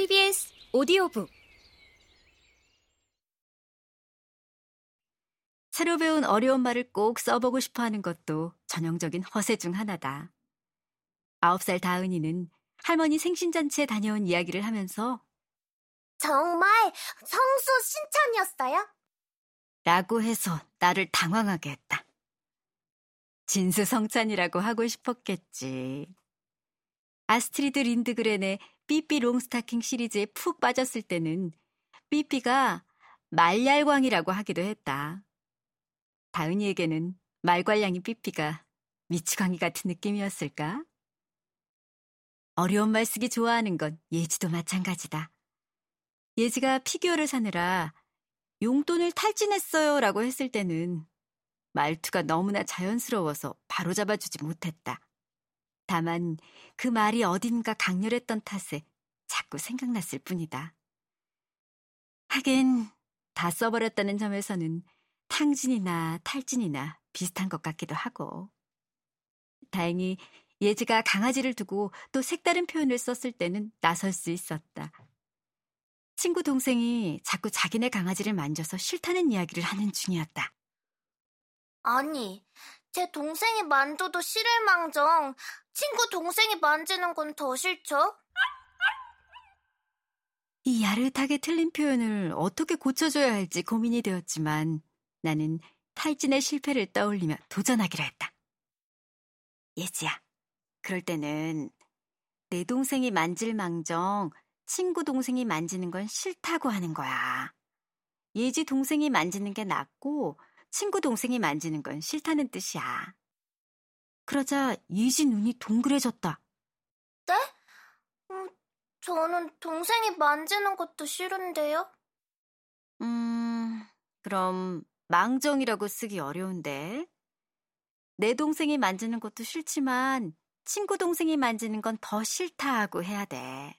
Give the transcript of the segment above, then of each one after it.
KBS 오디오북 새로 배운 어려운 말을 꼭 써보고 싶어 하는 것도 전형적인 허세 중 하나다. 아홉 살 다은이는 할머니 생신잔치에 다녀온 이야기를 하면서 정말 성수 신천이었어요? 라고 해서 나를 당황하게 했다. 진수성찬이라고 하고 싶었겠지. 아스트리드 린드그렌의 삐삐 롱스타킹 시리즈에 푹 빠졌을 때는 삐삐가 말얄광이라고 하기도 했다. 다은이에게는 말괄량이 삐삐가 미치광이 같은 느낌이었을까? 어려운 말 쓰기 좋아하는 건 예지도 마찬가지다. 예지가 피규어를 사느라 용돈을 탈진했어요 라고 했을 때는 말투가 너무나 자연스러워서 바로잡아주지 못했다. 다만 그 말이 어딘가 강렬했던 탓에 자꾸 생각났을 뿐이다. 하긴 다 써버렸다는 점에서는 탕진이나 탈진이나 비슷한 것 같기도 하고. 다행히 예지가 강아지를 두고 또 색다른 표현을 썼을 때는 나설 수 있었다. 친구 동생이 자꾸 자기네 강아지를 만져서 싫다는 이야기를 하는 중이었다. 아니, 제 동생이 만져도 싫을 망정 친구 동생이 만지는 건 더 싫죠? 이 야릇하게 틀린 표현을 어떻게 고쳐줘야 할지 고민이 되었지만 나는 탈진의 실패를 떠올리며 도전하기로 했다. 예지야, 그럴 때는 내 동생이 만질 망정 친구 동생이 만지는 건 싫다고 하는 거야. 예지 동생이 만지는 게 낫고 친구 동생이 만지는 건 싫다는 뜻이야. 그러자 예지 눈이 동그래졌다. 네? 음, 저는 동생이 만지는 것도 싫은데요. 음, 그럼 망정이라고 쓰기 어려운데. 내 동생이 만지는 것도 싫지만 친구 동생이 만지는 건 더 싫다 하고 해야 돼.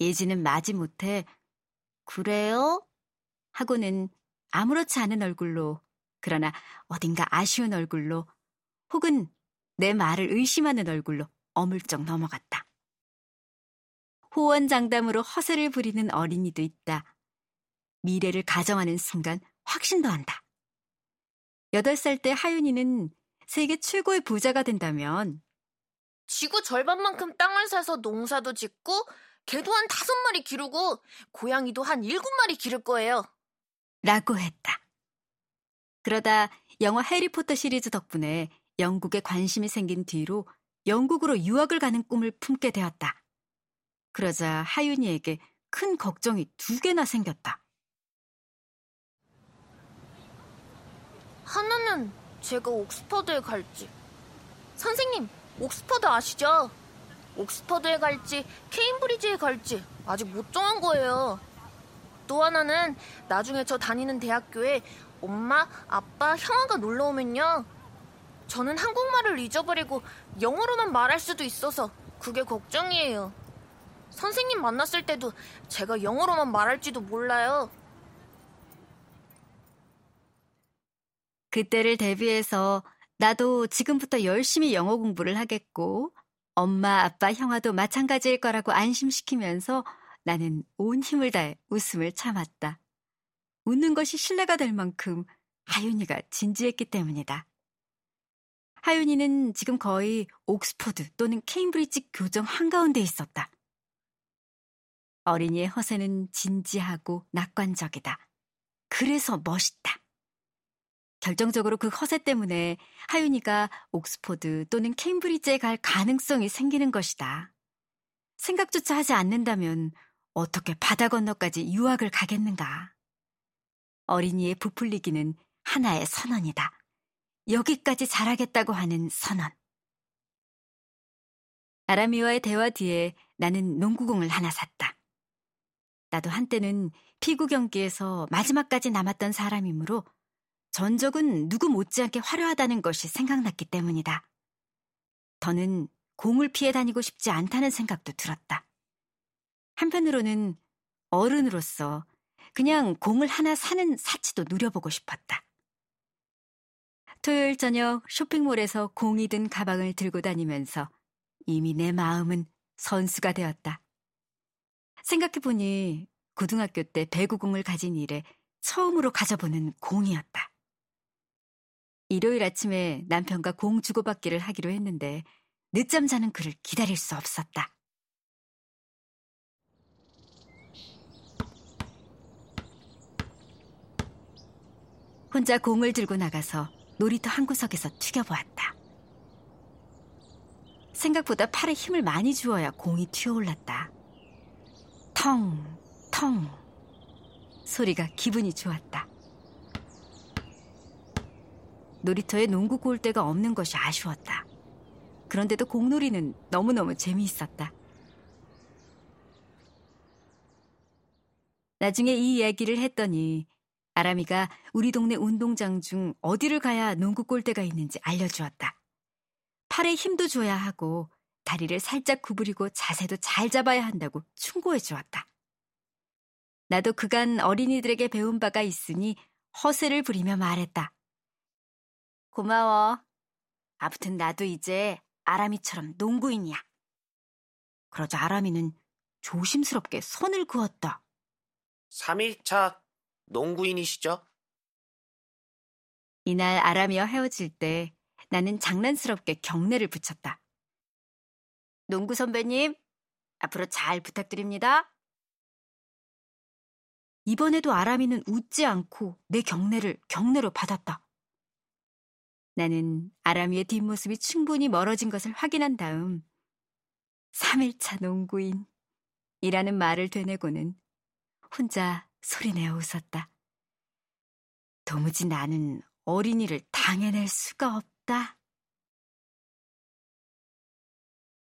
예지는 마지못해 그래요? 하고는 아무렇지 않은 얼굴로 그러나 어딘가 아쉬운 얼굴로 혹은 내 말을 의심하는 얼굴로 어물쩍 넘어갔다. 호언장담으로 허세를 부리는 어린이도 있다. 미래를 가정하는 순간 확신도 한다. 8살 때 하윤이는 세계 최고의 부자가 된다면 지구 절반만큼 땅을 사서 농사도 짓고 개도 한 다섯 마리 기르고 고양이도 한 일곱 마리 기를 거예요. 라고 했다. 그러다 영화 해리포터 시리즈 덕분에 영국에 관심이 생긴 뒤로 영국으로 유학을 가는 꿈을 품게 되었다. 그러자 하윤이에게 큰 걱정이 두 개나 생겼다. 하나는 제가 옥스퍼드에 갈지. 선생님, 옥스퍼드 아시죠? 옥스퍼드에 갈지 케임브리지에 갈지 아직 못 정한 거예요. 또 하나는 나중에 저 다니는 대학교에 엄마, 아빠, 형아가 놀러 오면요. 저는 한국말을 잊어버리고 영어로만 말할 수도 있어서 그게 걱정이에요. 선생님 만났을 때도 제가 영어로만 말할지도 몰라요. 그때를 대비해서 나도 지금부터 열심히 영어 공부를 하겠고 엄마, 아빠, 형아도 마찬가지일 거라고 안심시키면서 나는 온 힘을 다해 웃음을 참았다. 웃는 것이 신뢰가 될 만큼 하윤이가 진지했기 때문이다. 하윤이는 지금 거의 옥스퍼드 또는 케임브리지 교정 한가운데 있었다. 어린이의 허세는 진지하고 낙관적이다. 그래서 멋있다. 결정적으로 그 허세 때문에 하윤이가 옥스퍼드 또는 케임브리지에 갈 가능성이 생기는 것이다. 생각조차 하지 않는다면 어떻게 바다 건너까지 유학을 가겠는가? 어린이의 부풀리기는 하나의 선언이다. 여기까지 잘하겠다고 하는 선언. 아라미와의 대화 뒤에 나는 농구공을 하나 샀다. 나도 한때는 피구 경기에서 마지막까지 남았던 사람이므로 전적은 누구 못지않게 화려하다는 것이 생각났기 때문이다. 더는 공을 피해 다니고 싶지 않다는 생각도 들었다. 한편으로는 어른으로서 그냥 공을 하나 사는 사치도 누려보고 싶었다. 토요일 저녁 쇼핑몰에서 공이 든 가방을 들고 다니면서 이미 내 마음은 선수가 되었다. 생각해보니 고등학교 때 배구공을 가진 일에 처음으로 가져보는 공이었다. 일요일 아침에 남편과 공 주고받기를 하기로 했는데 늦잠 자는 그를 기다릴 수 없었다. 혼자 공을 들고 나가서 놀이터 한 구석에서 튀겨보았다. 생각보다 팔에 힘을 많이 주어야 공이 튀어올랐다. 텅, 텅. 소리가 기분이 좋았다. 놀이터에 농구 골대가 없는 것이 아쉬웠다. 그런데도 공놀이는 너무너무 재미있었다. 나중에 이 이야기를 했더니 아람이가 우리 동네 운동장 중 어디를 가야 농구 골대가 있는지 알려주었다. 팔에 힘도 줘야 하고 다리를 살짝 구부리고 자세도 잘 잡아야 한다고 충고해 주었다. 나도 그간 어린이들에게 배운 바가 있으니 허세를 부리며 말했다. 고마워. 아무튼 나도 이제 아람이처럼 농구인이야. 그러자 아람이는 조심스럽게 선을 그었다. 3일차 농구인이시죠? 이날 아람이와 헤어질 때 나는 장난스럽게 경례를 붙였다. 농구 선배님, 앞으로 잘 부탁드립니다. 이번에도 아람이는 웃지 않고 내 경례를 경례로 받았다. 나는 아람이의 뒷모습이 충분히 멀어진 것을 확인한 다음 3일차 농구인이라는 말을 되뇌고는 혼자 소리내어 웃었다. 도무지 나는 어린이를 당해낼 수가 없다.